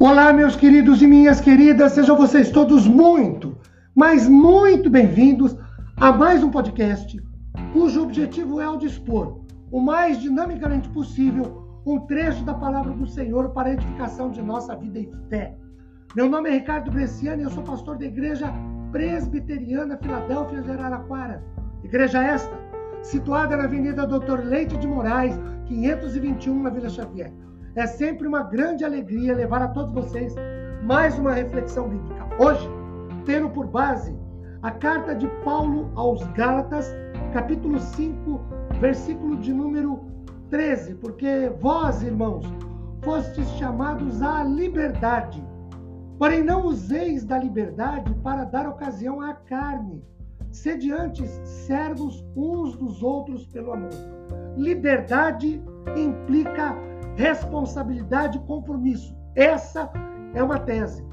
Olá, meus queridos e minhas queridas, sejam vocês todos muito, mas muito bem-vindos a mais um podcast cujo objetivo é o dispor o mais dinamicamente possível um trecho da palavra do Senhor para a edificação de nossa vida e fé. Meu nome é Ricardo Bresciani eu sou pastor da Igreja Presbiteriana Filadélfia de Araraquara. Igreja esta, situada na Avenida Doutor Leite de Moraes, 521, na Vila Xavier. É sempre uma grande alegria levar a todos vocês mais uma reflexão bíblica. Hoje, tendo por base a carta de Paulo aos Gálatas, capítulo 5, versículo de número 13, porque vós, irmãos, fostes chamados à liberdade. Porém, não useis da liberdade para dar ocasião à carne. Sede antes servos uns dos outros pelo amor. Liberdade implica responsabilidade e compromisso. Essa é uma tese.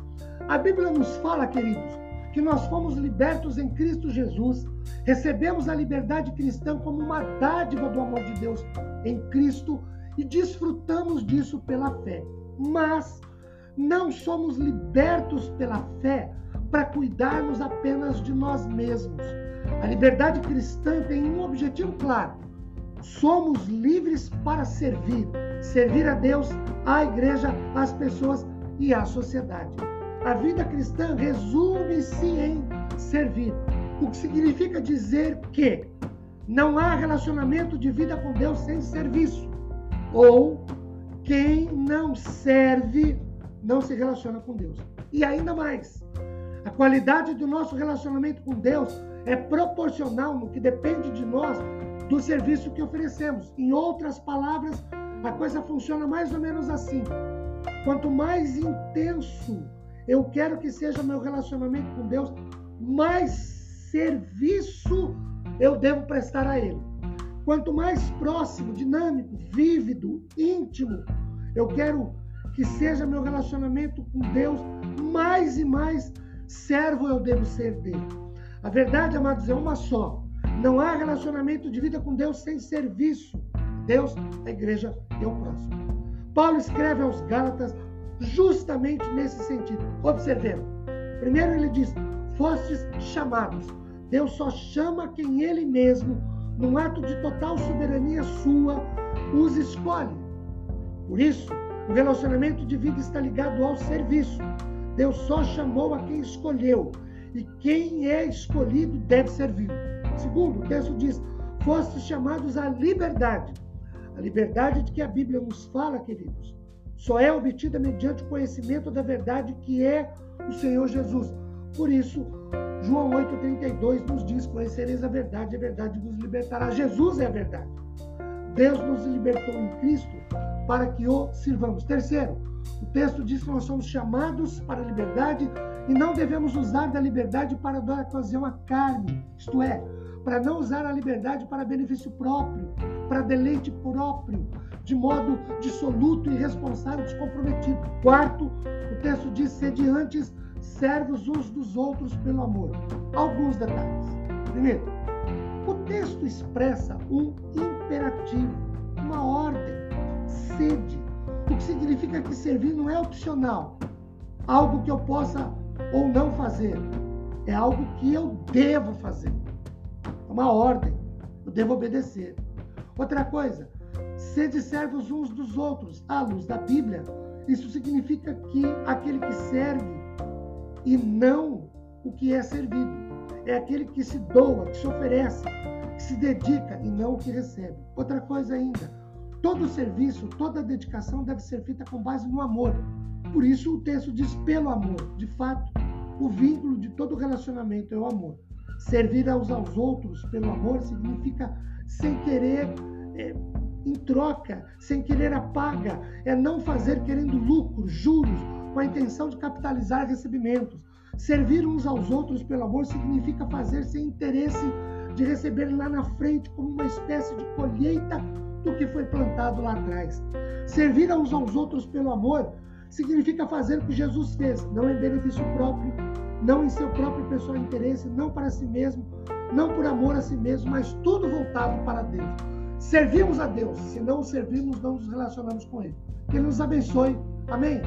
A Bíblia nos fala, queridos, que nós fomos libertos em Cristo Jesus, recebemos a liberdade cristã como uma dádiva do amor de Deus em Cristo e desfrutamos disso pela fé. Mas não somos libertos pela fé para cuidarmos apenas de nós mesmos. A liberdade cristã tem um objetivo claro: somos livres para servir, servir a Deus, à igreja, às pessoas e à sociedade. A vida cristã resume-se em servir, o que significa dizer que não há relacionamento de vida com Deus sem serviço, ou quem não serve não se relaciona com Deus. E ainda mais, a qualidade do nosso relacionamento com Deus é proporcional no que depende de nós do serviço que oferecemos. Em outras palavras, a coisa funciona mais ou menos assim. Quanto mais intenso eu quero que seja meu relacionamento com Deus, mais serviço eu devo prestar a Ele. Quanto mais próximo, dinâmico, vívido, íntimo, eu quero que seja meu relacionamento com Deus, mais e mais servo eu devo ser dele. A verdade, amados, é uma só. Não há relacionamento de vida com Deus sem serviço. Deus, a igreja e o próximo. Paulo escreve aos Gálatas justamente nesse sentido. Observemos. Primeiro ele diz: fostes chamados. Deus só chama quem ele mesmo, num ato de total soberania sua, os escolhe. Por isso, o relacionamento de vida está ligado ao serviço. Deus só chamou a quem escolheu. E quem é escolhido deve servir. Segundo, o texto diz: fostes chamados à liberdade. A liberdade de que a Bíblia nos fala, queridos, só é obtida mediante o conhecimento da verdade que é o Senhor Jesus. Por isso, João 8,32 nos diz: Conhecereis a verdade, a verdade vos libertará. Jesus é a verdade. Deus nos libertou em Cristo para que o sirvamos. Terceiro, o texto diz que nós somos chamados para a liberdade e não devemos usar da liberdade para dar ocasião à carne, isto é, para não usar a liberdade para benefício próprio, para deleite próprio, de modo dissoluto, irresponsável, descomprometido. Quarto, o texto diz: sede antes servos uns dos outros pelo amor. Alguns detalhes. Primeiro, o texto expressa um imperativo, uma ordem sede. O que significa que servir não é opcional, algo que eu possa ou não fazer. É algo que eu devo fazer. É uma ordem. Eu devo obedecer. Outra coisa, sede servos uns dos outros. À luz da Bíblia, isso significa que aquele que serve e não o que é servido. É aquele que se doa, que se oferece, que se dedica e não o que recebe. Outra coisa ainda, Todo serviço, toda dedicação deve ser feita com base no amor. Por isso o texto diz pelo amor. De fato, o vínculo de todo relacionamento é o amor. Servir aos aos outros pelo amor significa sem querer, é, em troca, sem querer a paga. É não fazer querendo lucros, juros, com a intenção de capitalizar recebimentos. Servir uns aos outros pelo amor significa fazer sem interesse de receber lá na frente como uma espécie de colheita do que foi plantado lá atrás. Servir uns aos outros pelo amor significa fazer o que Jesus fez, não em benefício próprio, não em seu próprio pessoal interesse, não para si mesmo, não por amor a si mesmo, mas tudo voltado para Deus. Servimos a Deus, se não servimos, não nos relacionamos com Ele. Que Ele nos abençoe. Amém?